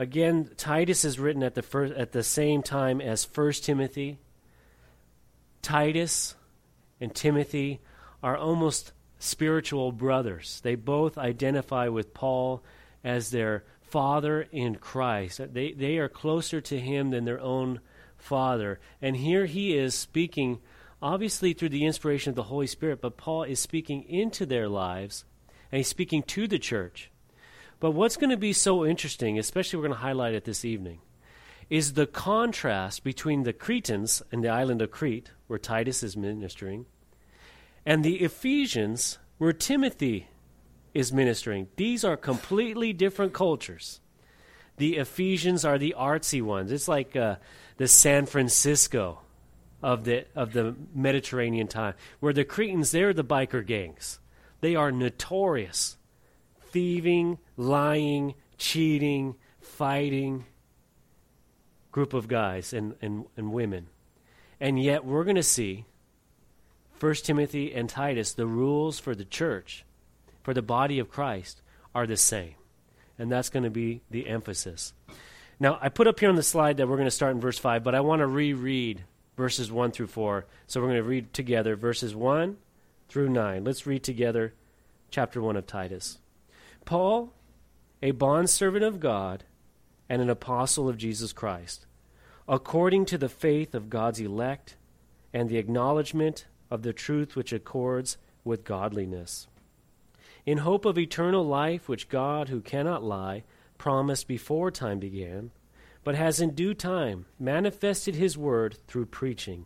Again, Titus is written at the first, at the same time as 1 Timothy. Titus and Timothy are almost spiritual brothers. They both identify with Paul as their father in Christ. They, they are closer to him than their own father. And here he is speaking, obviously through the inspiration of the Holy Spirit, but Paul is speaking into their lives, and he's speaking to the church. But what's going to be so interesting, especially we're going to highlight it this evening, is the contrast between the Cretans in the island of Crete, where Titus is ministering, and the Ephesians, where Timothy is ministering. These are completely different cultures. The Ephesians are the artsy ones. It's like uh, the San Francisco of the of the Mediterranean time, where the Cretans they're the biker gangs. They are notorious, thieving, lying, cheating, fighting group of guys and, and, and women. And yet we're going to see 1 Timothy and Titus, the rules for the church, for the body of Christ, are the same. And that's going to be the emphasis. Now, I put up here on the slide that we're going to start in verse 5, but I want to reread verses 1 through 4. So we're going to read together verses 1 through 9. Let's read together chapter 1 of Titus. Paul, a bondservant of God and an apostle of Jesus Christ, according to the faith of God's elect and the acknowledgement of the truth which accords with godliness. In hope of eternal life, which God, who cannot lie, promised before time began, but has in due time manifested his word through preaching,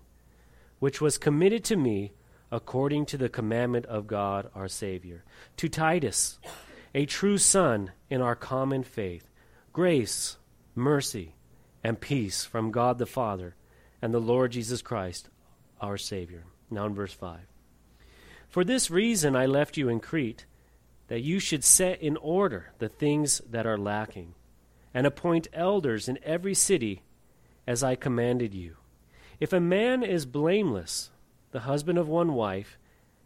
which was committed to me according to the commandment of God our Savior. To Titus, a true son in our common faith, grace, mercy, and peace from God the Father and the Lord Jesus Christ our Savior. Now in verse 5. For this reason I left you in Crete, that you should set in order the things that are lacking, and appoint elders in every city as I commanded you. If a man is blameless, the husband of one wife,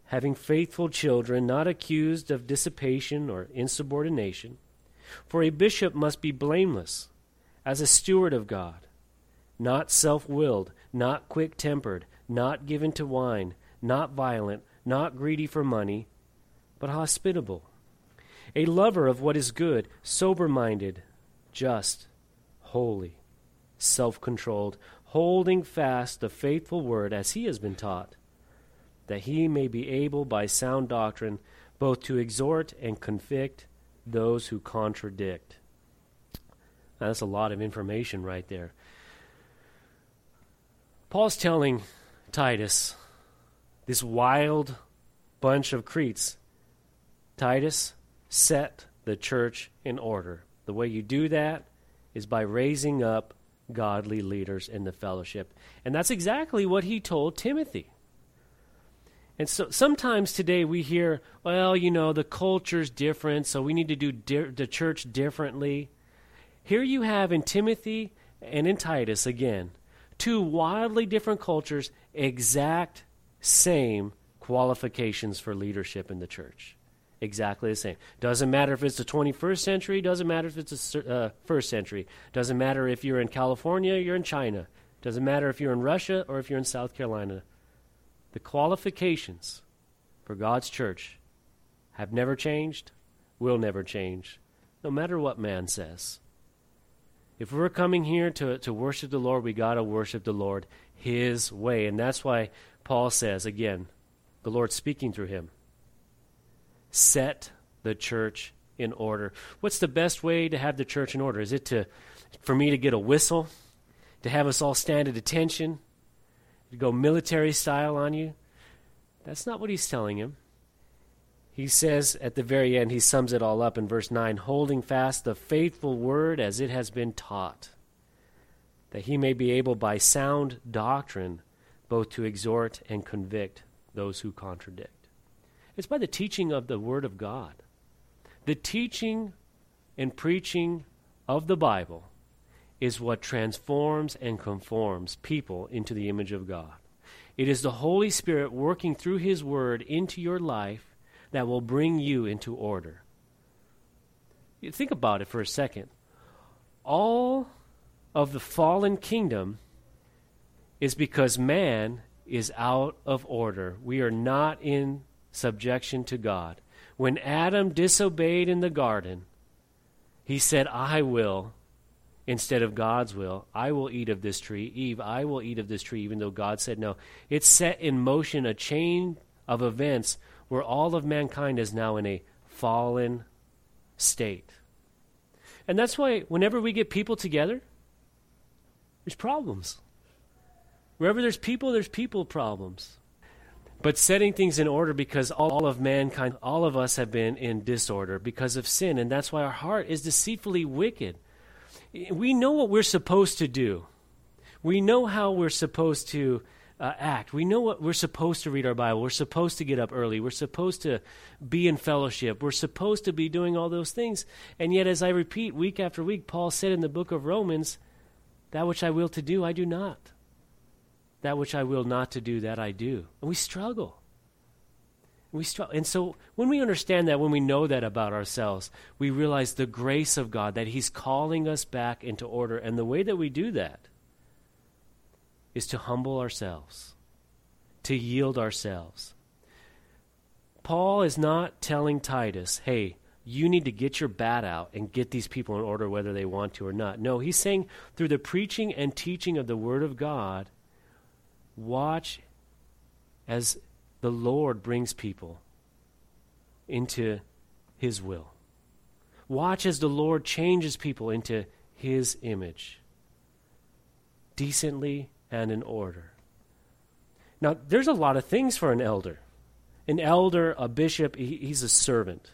having faithful children, not accused of dissipation or insubordination, for a bishop must be blameless, as a steward of God, not self willed, not quick tempered not given to wine, not violent, not greedy for money, but hospitable, a lover of what is good, sober minded, just, holy, self controlled, holding fast the faithful word as he has been taught, that he may be able by sound doctrine both to exhort and convict those who contradict. Now, that's a lot of information right there. Paul's telling Titus, this wild bunch of Cretes, Titus, set the church in order. The way you do that is by raising up godly leaders in the fellowship. And that's exactly what he told Timothy. And so sometimes today we hear, well, you know, the culture's different, so we need to do di- the church differently. Here you have in Timothy and in Titus again two wildly different cultures, exact same qualifications for leadership in the church. Exactly the same. Doesn't matter if it's the 21st century, doesn't matter if it's the uh, first century, doesn't matter if you're in California, you're in China, doesn't matter if you're in Russia or if you're in South Carolina. The qualifications for God's church have never changed, will never change, no matter what man says. If we're coming here to, to worship the Lord, we got to worship the Lord His way. And that's why Paul says, again, the Lord speaking through him, set the church in order. What's the best way to have the church in order? Is it to, for me to get a whistle, to have us all stand at attention, to go military style on you? That's not what he's telling him. He says at the very end, he sums it all up in verse 9 holding fast the faithful word as it has been taught, that he may be able by sound doctrine both to exhort and convict those who contradict. It's by the teaching of the Word of God. The teaching and preaching of the Bible is what transforms and conforms people into the image of God. It is the Holy Spirit working through His Word into your life that will bring you into order. Think about it for a second. all of the fallen kingdom is because man is out of order. We are not in subjection to God. When Adam disobeyed in the garden, he said, I will, instead of God's will. I will eat of this tree. Eve, I will eat of this tree, even though God said no. It set in motion a chain of events where all of mankind is now in a fallen state. And that's why whenever we get people together, there's problems. Wherever there's people, there's people problems. But setting things in order because all of mankind, all of us have been in disorder because of sin. And that's why our heart is deceitfully wicked. We know what we're supposed to do, we know how we're supposed to uh, act. We know what we're supposed to read our Bible. We're supposed to get up early. We're supposed to be in fellowship. We're supposed to be doing all those things. And yet, as I repeat week after week, Paul said in the book of Romans, That which I will to do, I do not. That which I will not to do, that I do. And we struggle. We struggle. And so when we understand that, when we know that about ourselves, we realize the grace of God, that He's calling us back into order. And the way that we do that is to humble ourselves, to yield ourselves. Paul is not telling Titus, hey, you need to get your bat out and get these people in order whether they want to or not. No, he's saying through the preaching and teaching of the Word of God, watch as the Lord brings people into His will. Watch as the Lord changes people into His image. Decently and in order. Now, there's a lot of things for an elder. An elder, a bishop, he, he's a servant.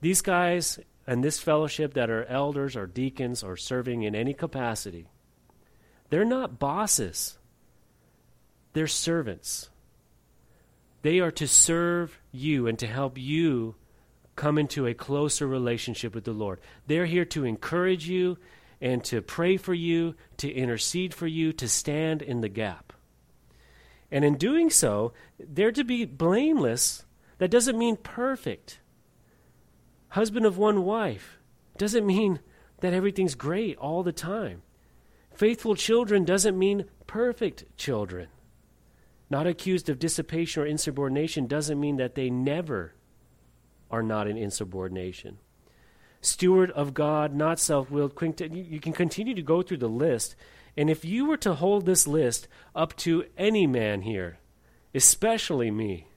These guys and this fellowship that are elders or deacons or serving in any capacity, they're not bosses, they're servants. They are to serve you and to help you come into a closer relationship with the Lord. They're here to encourage you and to pray for you, to intercede for you, to stand in the gap. And in doing so, they're to be blameless. That doesn't mean perfect. Husband of one wife doesn't mean that everything's great all the time. Faithful children doesn't mean perfect children. Not accused of dissipation or insubordination doesn't mean that they never are not in insubordination steward of God, not self willed. You can continue to go through the list. And if you were to hold this list up to any man here, especially me,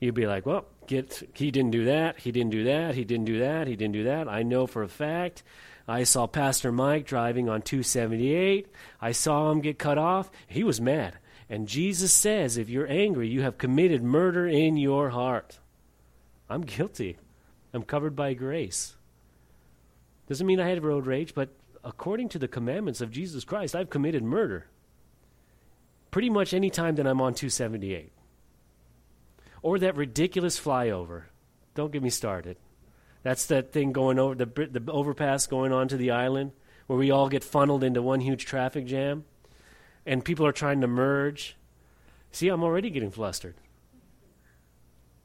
you'd be like, well, get, he didn't do that, he didn't do that, he didn't do that, he didn't do that. I know for a fact. I saw Pastor Mike driving on 278. I saw him get cut off. He was mad. And Jesus says, if you're angry, you have committed murder in your heart. I'm guilty. I'm covered by grace. Doesn't mean I had road rage, but according to the commandments of Jesus Christ, I've committed murder. Pretty much any time that I'm on 278. Or that ridiculous flyover. Don't get me started. That's that thing going over the, the overpass going onto the island where we all get funneled into one huge traffic jam and people are trying to merge. See, I'm already getting flustered.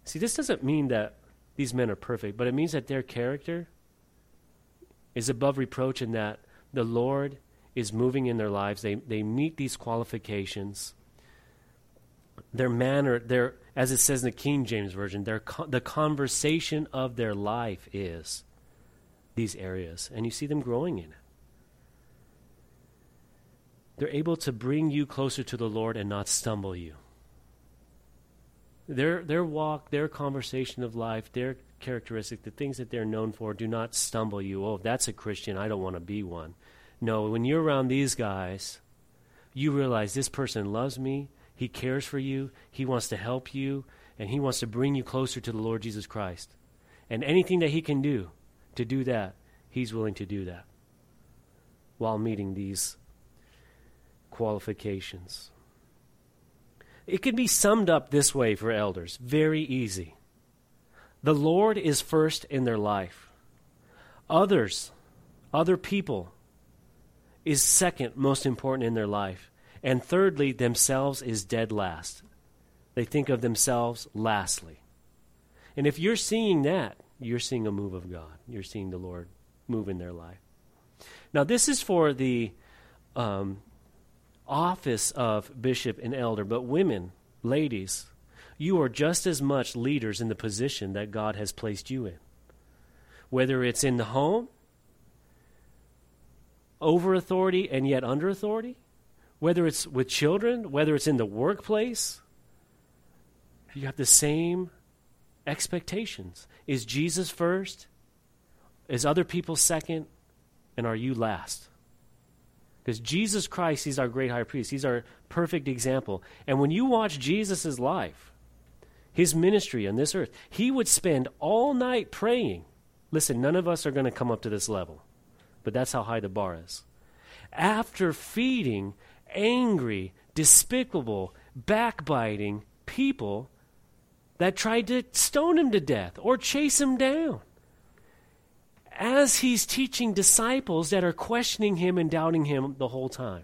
See, this doesn't mean that these men are perfect, but it means that their character is above reproach and that the Lord is moving in their lives. They, they meet these qualifications. Their manner, their, as it says in the King James Version, their, the conversation of their life is these areas. And you see them growing in it. They're able to bring you closer to the Lord and not stumble you. Their, their walk, their conversation of life, their characteristic, the things that they're known for, do not stumble you. Oh, that's a Christian. I don't want to be one. No, when you're around these guys, you realize this person loves me. He cares for you. He wants to help you. And he wants to bring you closer to the Lord Jesus Christ. And anything that he can do to do that, he's willing to do that while meeting these qualifications. It can be summed up this way for elders very easy. The Lord is first in their life. Others, other people, is second most important in their life. And thirdly, themselves is dead last. They think of themselves lastly. And if you're seeing that, you're seeing a move of God. You're seeing the Lord move in their life. Now, this is for the um, office of bishop and elder, but women, ladies, you are just as much leaders in the position that God has placed you in. Whether it's in the home, over authority and yet under authority, whether it's with children, whether it's in the workplace, you have the same expectations. Is Jesus first? Is other people second? And are you last? Because Jesus Christ, He's our great high priest. He's our perfect example. And when you watch Jesus' life, his ministry on this earth, he would spend all night praying. Listen, none of us are going to come up to this level, but that's how high the bar is. After feeding angry, despicable, backbiting people that tried to stone him to death or chase him down. As he's teaching disciples that are questioning him and doubting him the whole time.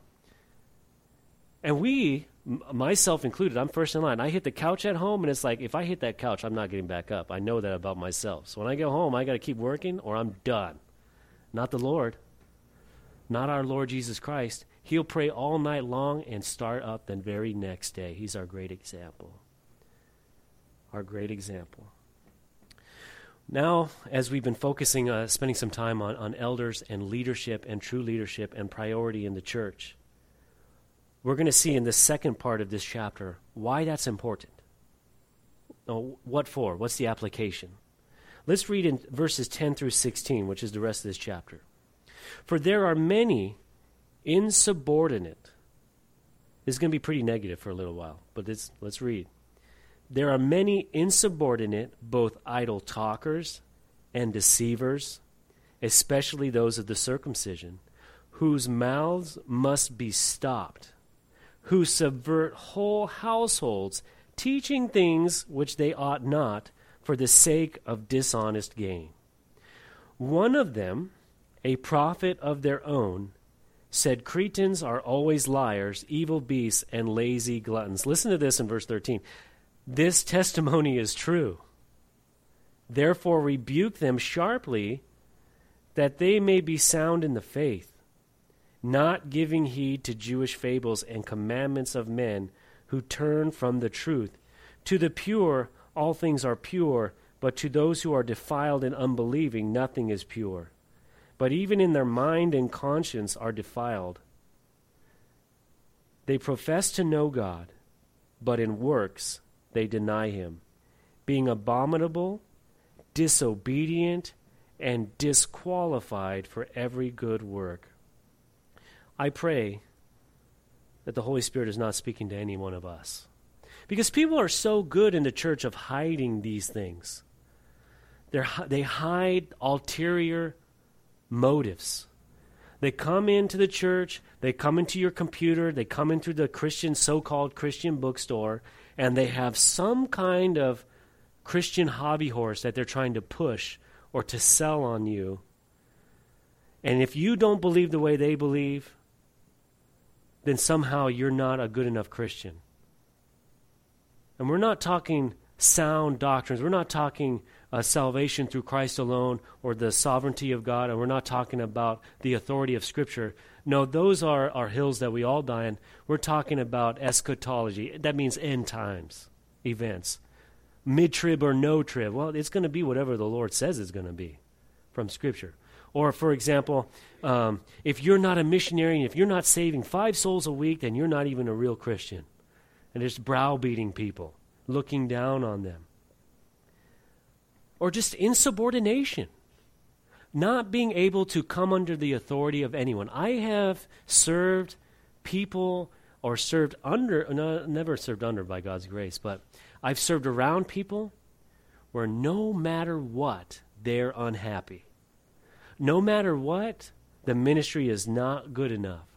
And we, myself included, I'm first in line. I hit the couch at home, and it's like, if I hit that couch, I'm not getting back up. I know that about myself. So when I go home, I got to keep working or I'm done. Not the Lord, not our Lord Jesus Christ. He'll pray all night long and start up the very next day. He's our great example. Our great example. Now, as we've been focusing, uh, spending some time on, on elders and leadership and true leadership and priority in the church, we're going to see in the second part of this chapter why that's important. Oh, what for? What's the application? Let's read in verses 10 through 16, which is the rest of this chapter. For there are many insubordinate. This is going to be pretty negative for a little while, but let's read. There are many insubordinate, both idle talkers and deceivers, especially those of the circumcision, whose mouths must be stopped, who subvert whole households, teaching things which they ought not for the sake of dishonest gain. One of them, a prophet of their own, said Cretans are always liars, evil beasts, and lazy gluttons. Listen to this in verse 13. This testimony is true. Therefore, rebuke them sharply, that they may be sound in the faith, not giving heed to Jewish fables and commandments of men who turn from the truth. To the pure, all things are pure, but to those who are defiled and unbelieving, nothing is pure but even in their mind and conscience are defiled. They profess to know God, but in works they deny him, being abominable, disobedient, and disqualified for every good work. I pray that the Holy Spirit is not speaking to any one of us. Because people are so good in the church of hiding these things. They're, they hide ulterior motives. They come into the church, they come into your computer, they come into the Christian, so called Christian bookstore, and they have some kind of Christian hobby horse that they're trying to push or to sell on you. And if you don't believe the way they believe, then somehow you're not a good enough Christian. And we're not talking sound doctrines. We're not talking uh, salvation through Christ alone or the sovereignty of God, and we're not talking about the authority of Scripture. No, those are, are hills that we all die in. We're talking about eschatology. That means end times events. Mid trib or no trib. Well, it's going to be whatever the Lord says it's going to be from Scripture. Or, for example, um, if you're not a missionary and if you're not saving five souls a week, then you're not even a real Christian. And it's browbeating people, looking down on them or just insubordination, not being able to come under the authority of anyone. I have served people or served under, no, never served under by God's grace, but I've served around people where no matter what, they're unhappy. No matter what, the ministry is not good enough.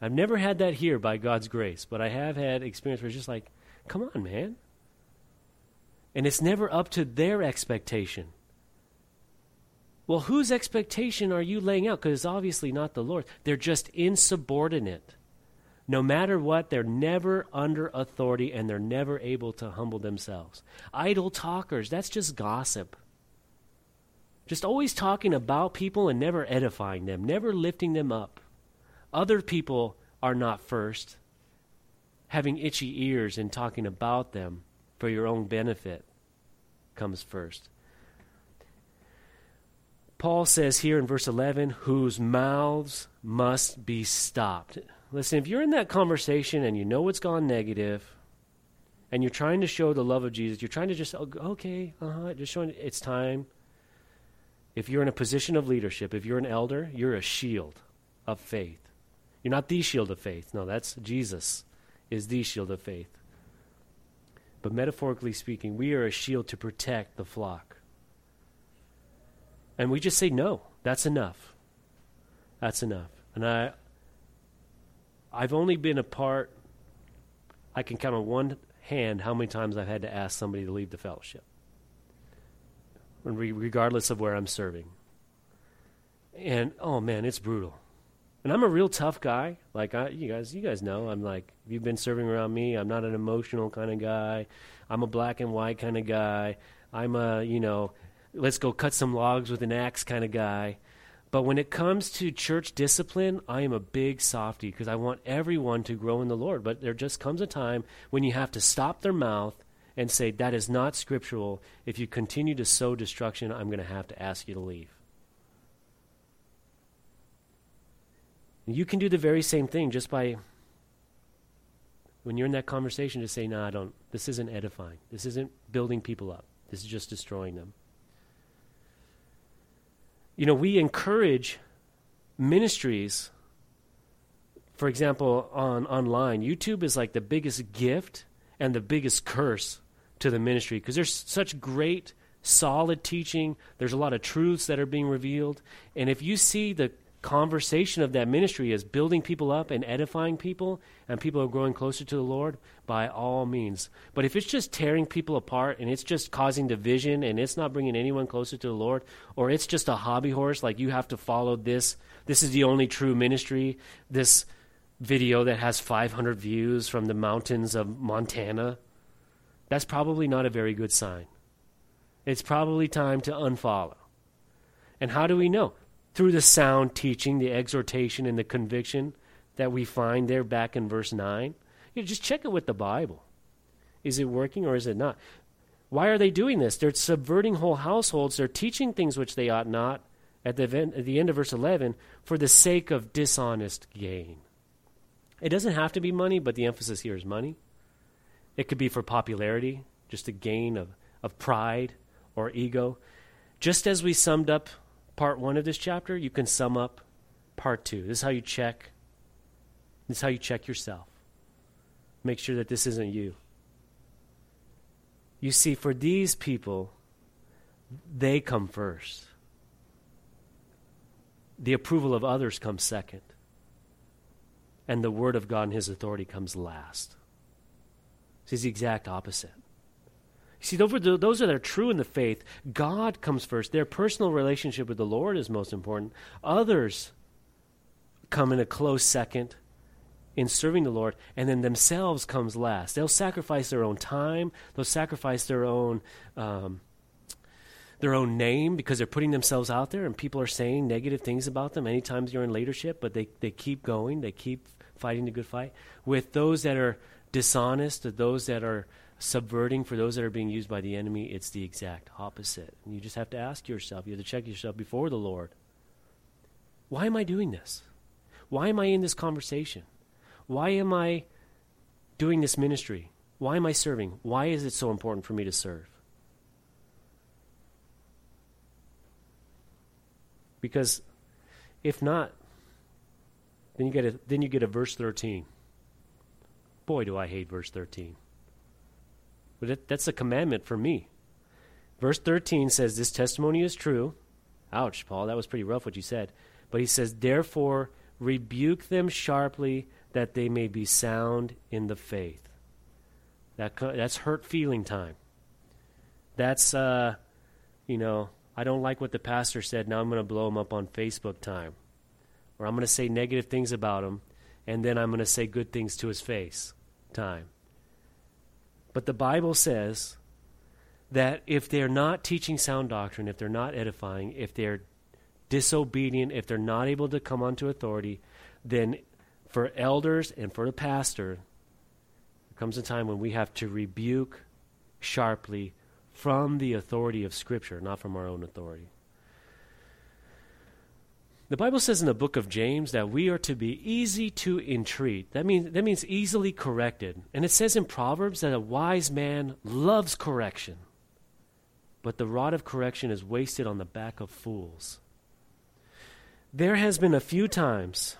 I've never had that here by God's grace, but I have had experience where it's just like, come on, man. And it's never up to their expectation. Well, whose expectation are you laying out? Because it's obviously not the Lord. They're just insubordinate. No matter what, they're never under authority and they're never able to humble themselves. Idle talkers, that's just gossip. Just always talking about people and never edifying them, never lifting them up. Other people are not first. Having itchy ears and talking about them for your own benefit comes first. Paul says here in verse 11, whose mouths must be stopped. Listen, if you're in that conversation and you know it's gone negative, and you're trying to show the love of Jesus, you're trying to just, oh, okay, uh-huh, just showing it's time. If you're in a position of leadership, if you're an elder, you're a shield of faith. You're not the shield of faith. No, that's Jesus is the shield of faith. But metaphorically speaking, we are a shield to protect the flock. And we just say, no, that's enough. That's enough. And I, I've only been a part, I can count on one hand how many times I've had to ask somebody to leave the fellowship, regardless of where I'm serving. And oh man, it's brutal. And I'm a real tough guy. Like I, you guys, you guys know, I'm like if you've been serving around me. I'm not an emotional kind of guy. I'm a black and white kind of guy. I'm a, you know, let's go cut some logs with an axe kind of guy. But when it comes to church discipline, I am a big softy because I want everyone to grow in the Lord. But there just comes a time when you have to stop their mouth and say, That is not scriptural. If you continue to sow destruction, I'm going to have to ask you to leave. You can do the very same thing just by, when you're in that conversation, to say, No, I don't, this isn't edifying. This isn't building people up. This is just destroying them. You know, we encourage ministries. For example, on online, YouTube is like the biggest gift and the biggest curse to the ministry because there's such great solid teaching. There's a lot of truths that are being revealed. And if you see the conversation of that ministry is building people up and edifying people, and people are growing closer to the Lord, by all means. But if it's just tearing people apart and it's just causing division and it's not bringing anyone closer to the Lord, or it's just a hobby horse, like you have to follow this, this is the only true ministry, this video that has 500 views from the mountains of Montana, that's probably not a very good sign. It's probably time to unfollow. And how do we know? Through the sound teaching, the exhortation, and the conviction that we find there back in verse 9. You know, just check it with the Bible. Is it working or is it not? Why are they doing this? They're subverting whole households. They're teaching things which they ought not at the, event, at the end of verse 11 for the sake of dishonest gain. It doesn't have to be money, but the emphasis here is money. It could be for popularity, just a gain of, of pride or ego. Just as we summed up part one of this chapter, you can sum up part two. This is how you check. This is how you check yourself. Make sure that this isn't you. You see, for these people, they come first. The approval of others comes second. And the word of God and his authority comes last. It's the exact opposite. See, those are, those that are true in the faith, God comes first. Their personal relationship with the Lord is most important. Others come in a close second in serving the Lord, and then themselves comes last. They'll sacrifice their own time. They'll sacrifice their own um, their own name because they're putting themselves out there, and people are saying negative things about them. Anytime you're in leadership, but they they keep going. They keep fighting the good fight. With those that are dishonest, those that are subverting for those that are being used by the enemy, it's the exact opposite. And you just have to ask yourself, you have to check yourself before the Lord. Why am I doing this? Why am I in this conversation? Why am I doing this ministry? Why am I serving? Why is it so important for me to serve? Because if not, then you get a, then you get a verse 13. Boy, do I hate verse 13. But it, that's a commandment for me. Verse 13 says, This testimony is true. Ouch, Paul, that was pretty rough what you said. But he says, Therefore, rebuke them sharply that they may be sound in the faith. That, that's hurt feeling time. That's, uh, you know, I don't like what the pastor said. Now I'm going to blow him up on Facebook time. Or I'm going to say negative things about him, and then I'm going to say good things to his face time. But the Bible says that if they're not teaching sound doctrine, if they're not edifying, if they're disobedient, if they're not able to come onto authority, then for elders and for the pastor, there comes a time when we have to rebuke sharply from the authority of Scripture, not from our own authority. The Bible says in the book of James that we are to be easy to entreat. That means, that means easily corrected. And it says in Proverbs that a wise man loves correction, but the rod of correction is wasted on the back of fools. There has been a few times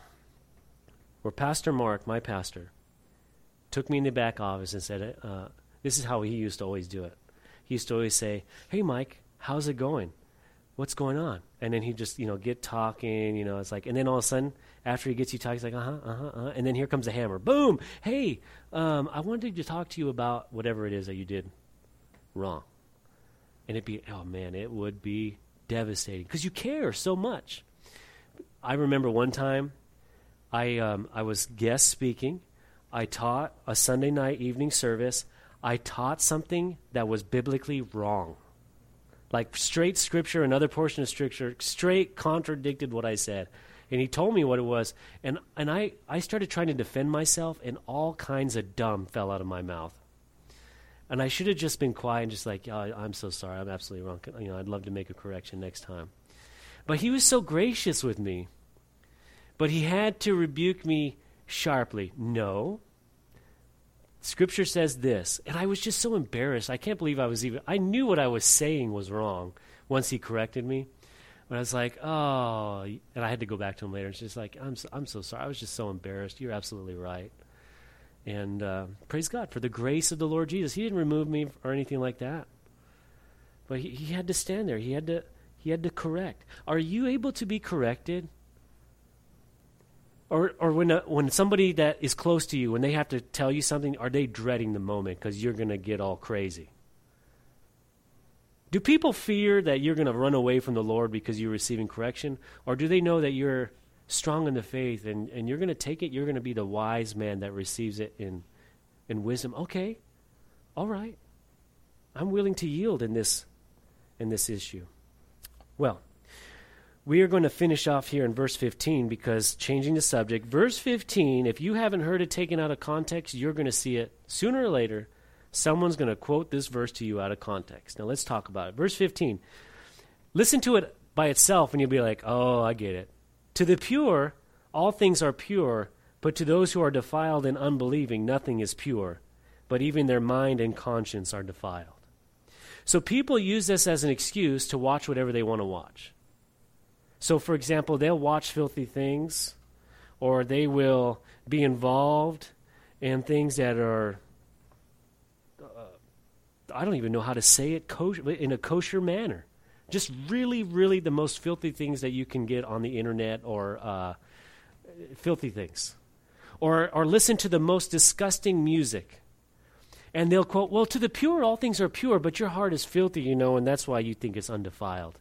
where Pastor Mark, my pastor, took me in the back office and said, uh, This is how he used to always do it. He used to always say, Hey, Mike, how's it going? What's going on? And then he just, you know, get talking, you know, it's like, and then all of a sudden, after he gets you talking, he's like, uh huh, uh huh, uh-huh. and then here comes the hammer. Boom! Hey, um, I wanted to talk to you about whatever it is that you did wrong. And it'd be, oh man, it would be devastating because you care so much. I remember one time I, um, I was guest speaking. I taught a Sunday night evening service. I taught something that was biblically wrong like straight scripture, another portion of scripture, straight contradicted what I said. And he told me what it was. And, and I, I started trying to defend myself, and all kinds of dumb fell out of my mouth. And I should have just been quiet and just like, oh, I'm so sorry. I'm absolutely wrong. You know, I'd love to make a correction next time. But he was so gracious with me. But he had to rebuke me sharply. No, Scripture says this, and I was just so embarrassed. I can't believe I was even. I knew what I was saying was wrong once he corrected me, but I was like, oh, and I had to go back to him later. And she's like, I'm so, I'm so sorry. I was just so embarrassed. You're absolutely right. And uh, praise God for the grace of the Lord Jesus. He didn't remove me or anything like that, but he, he had to stand there. He had to he had to correct. Are you able to be corrected? Or, or when, a, when somebody that is close to you, when they have to tell you something, are they dreading the moment because you're going to get all crazy? Do people fear that you're going to run away from the Lord because you're receiving correction? Or do they know that you're strong in the faith and, and you're going to take it? You're going to be the wise man that receives it in, in wisdom. Okay, all right. I'm willing to yield in this, in this issue. Well, we are going to finish off here in verse 15 because changing the subject. Verse 15, if you haven't heard it taken out of context, you're going to see it sooner or later. Someone's going to quote this verse to you out of context. Now let's talk about it. Verse 15. Listen to it by itself and you'll be like, oh, I get it. To the pure, all things are pure, but to those who are defiled and unbelieving, nothing is pure, but even their mind and conscience are defiled. So people use this as an excuse to watch whatever they want to watch. So, for example, they'll watch filthy things, or they will be involved in things that are, uh, I don't even know how to say it, kosher, in a kosher manner. Just really, really the most filthy things that you can get on the internet or uh, filthy things. Or, or listen to the most disgusting music. And they'll quote, Well, to the pure, all things are pure, but your heart is filthy, you know, and that's why you think it's undefiled.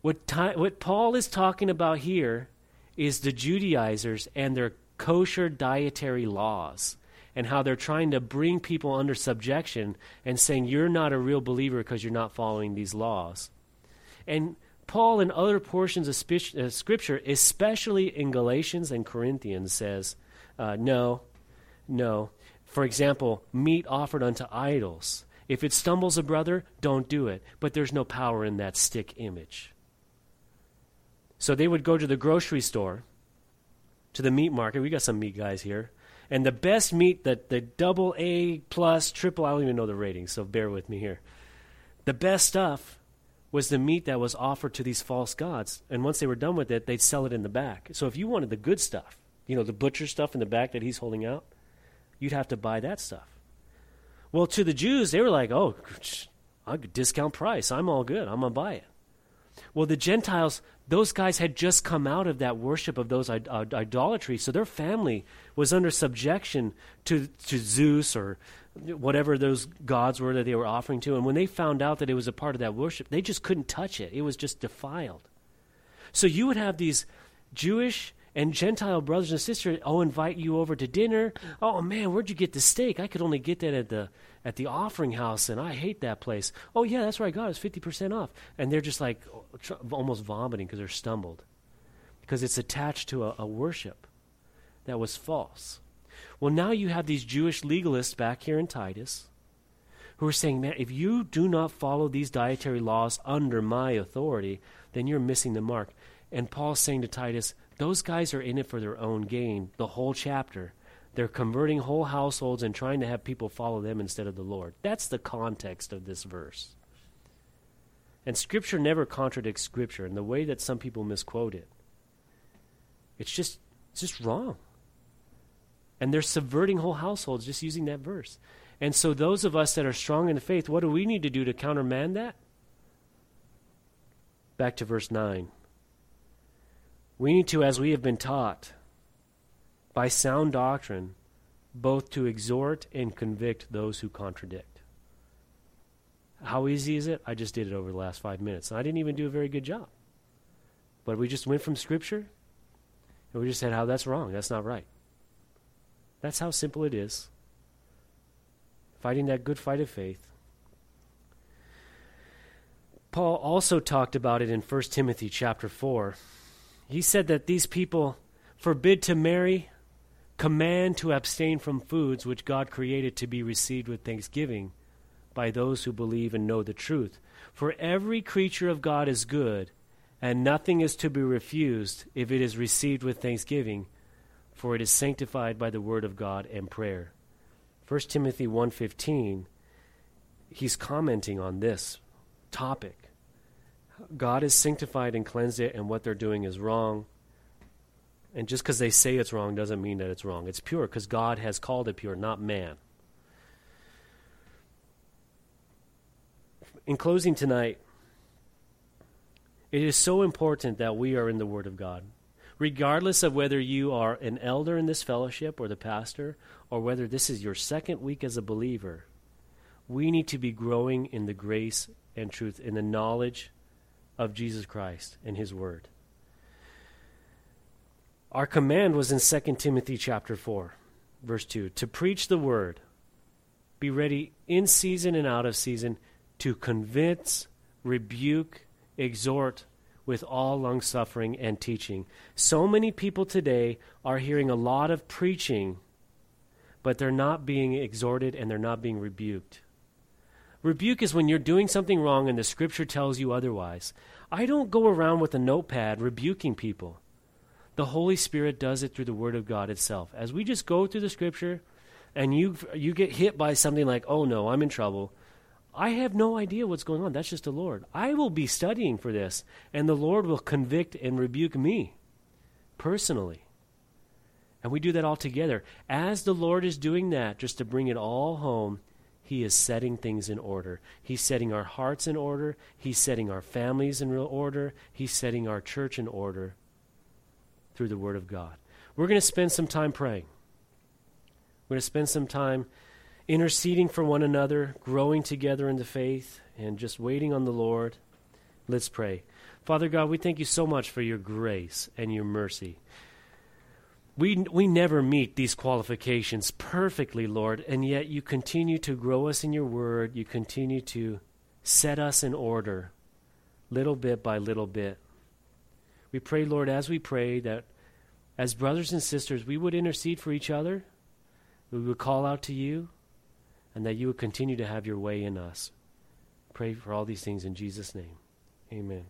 What, ti- what Paul is talking about here is the Judaizers and their kosher dietary laws and how they're trying to bring people under subjection and saying you're not a real believer because you're not following these laws. And Paul, in other portions of uh, Scripture, especially in Galatians and Corinthians, says, uh, no, no. For example, meat offered unto idols. If it stumbles a brother, don't do it. But there's no power in that stick image. So they would go to the grocery store, to the meat market. We got some meat guys here. And the best meat, that the double A plus, triple, I don't even know the ratings, so bear with me here. The best stuff was the meat that was offered to these false gods. And once they were done with it, they'd sell it in the back. So if you wanted the good stuff, you know, the butcher stuff in the back that he's holding out, you'd have to buy that stuff. Well, to the Jews, they were like, oh, discount price. I'm all good. I'm going to buy it. Well, the Gentiles, those guys had just come out of that worship of those uh, idolatry, so their family was under subjection to, to Zeus or whatever those gods were that they were offering to. And when they found out that it was a part of that worship, they just couldn't touch it. It was just defiled. So you would have these Jewish And Gentile brothers and sisters, oh, invite you over to dinner. Oh man, where'd you get the steak? I could only get that at the at the offering house, and I hate that place. Oh yeah, that's where I got it. It's fifty percent off. And they're just like almost vomiting because they're stumbled, because it's attached to a, a worship that was false. Well, now you have these Jewish legalists back here in Titus who are saying, man, if you do not follow these dietary laws under my authority, then you're missing the mark. And Paul's saying to Titus, those guys are in it for their own gain, the whole chapter. They're converting whole households and trying to have people follow them instead of the Lord. That's the context of this verse. And Scripture never contradicts Scripture in the way that some people misquote it. It's just, it's just wrong. And they're subverting whole households just using that verse. And so, those of us that are strong in the faith, what do we need to do to countermand that? Back to verse 9. We need to, as we have been taught, by sound doctrine, both to exhort and convict those who contradict. How easy is it? I just did it over the last five minutes. I didn't even do a very good job. But we just went from Scripture and we just said how that's wrong. That's not right. That's how simple it is. Fighting that good fight of faith. Paul also talked about it in 1 Timothy chapter 4. He said that these people forbid to marry, command to abstain from foods which God created to be received with thanksgiving by those who believe and know the truth. For every creature of God is good, and nothing is to be refused if it is received with thanksgiving, for it is sanctified by the word of God and prayer. 1 Timothy 1:15 he's commenting on this topic God has sanctified and cleansed it, and what they're doing is wrong. And just because they say it's wrong doesn't mean that it's wrong. It's pure because God has called it pure, not man. In closing tonight, it is so important that we are in the Word of God. Regardless of whether you are an elder in this fellowship or the pastor, or whether this is your second week as a believer, we need to be growing in the grace and truth, in the knowledge of Jesus Christ and his word. Our command was in 2 Timothy chapter 4, verse 2, to preach the word. Be ready in season and out of season to convince, rebuke, exhort with all longsuffering and teaching. So many people today are hearing a lot of preaching, but they're not being exhorted and they're not being rebuked. Rebuke is when you're doing something wrong and the scripture tells you otherwise. I don't go around with a notepad rebuking people. The Holy Spirit does it through the Word of God itself. As we just go through the scripture and you you get hit by something like, "Oh no, I'm in trouble." I have no idea what's going on. That's just the Lord. I will be studying for this, and the Lord will convict and rebuke me personally. And we do that all together. As the Lord is doing that, just to bring it all home, he is setting things in order. He's setting our hearts in order. He's setting our families in real order. He's setting our church in order through the Word of God. We're going to spend some time praying. We're going to spend some time interceding for one another, growing together in the faith, and just waiting on the Lord. Let's pray. Father God, we thank you so much for your grace and your mercy. We, we never meet these qualifications perfectly, Lord, and yet you continue to grow us in your word. You continue to set us in order, little bit by little bit. We pray, Lord, as we pray, that as brothers and sisters, we would intercede for each other, we would call out to you, and that you would continue to have your way in us. Pray for all these things in Jesus' name. Amen.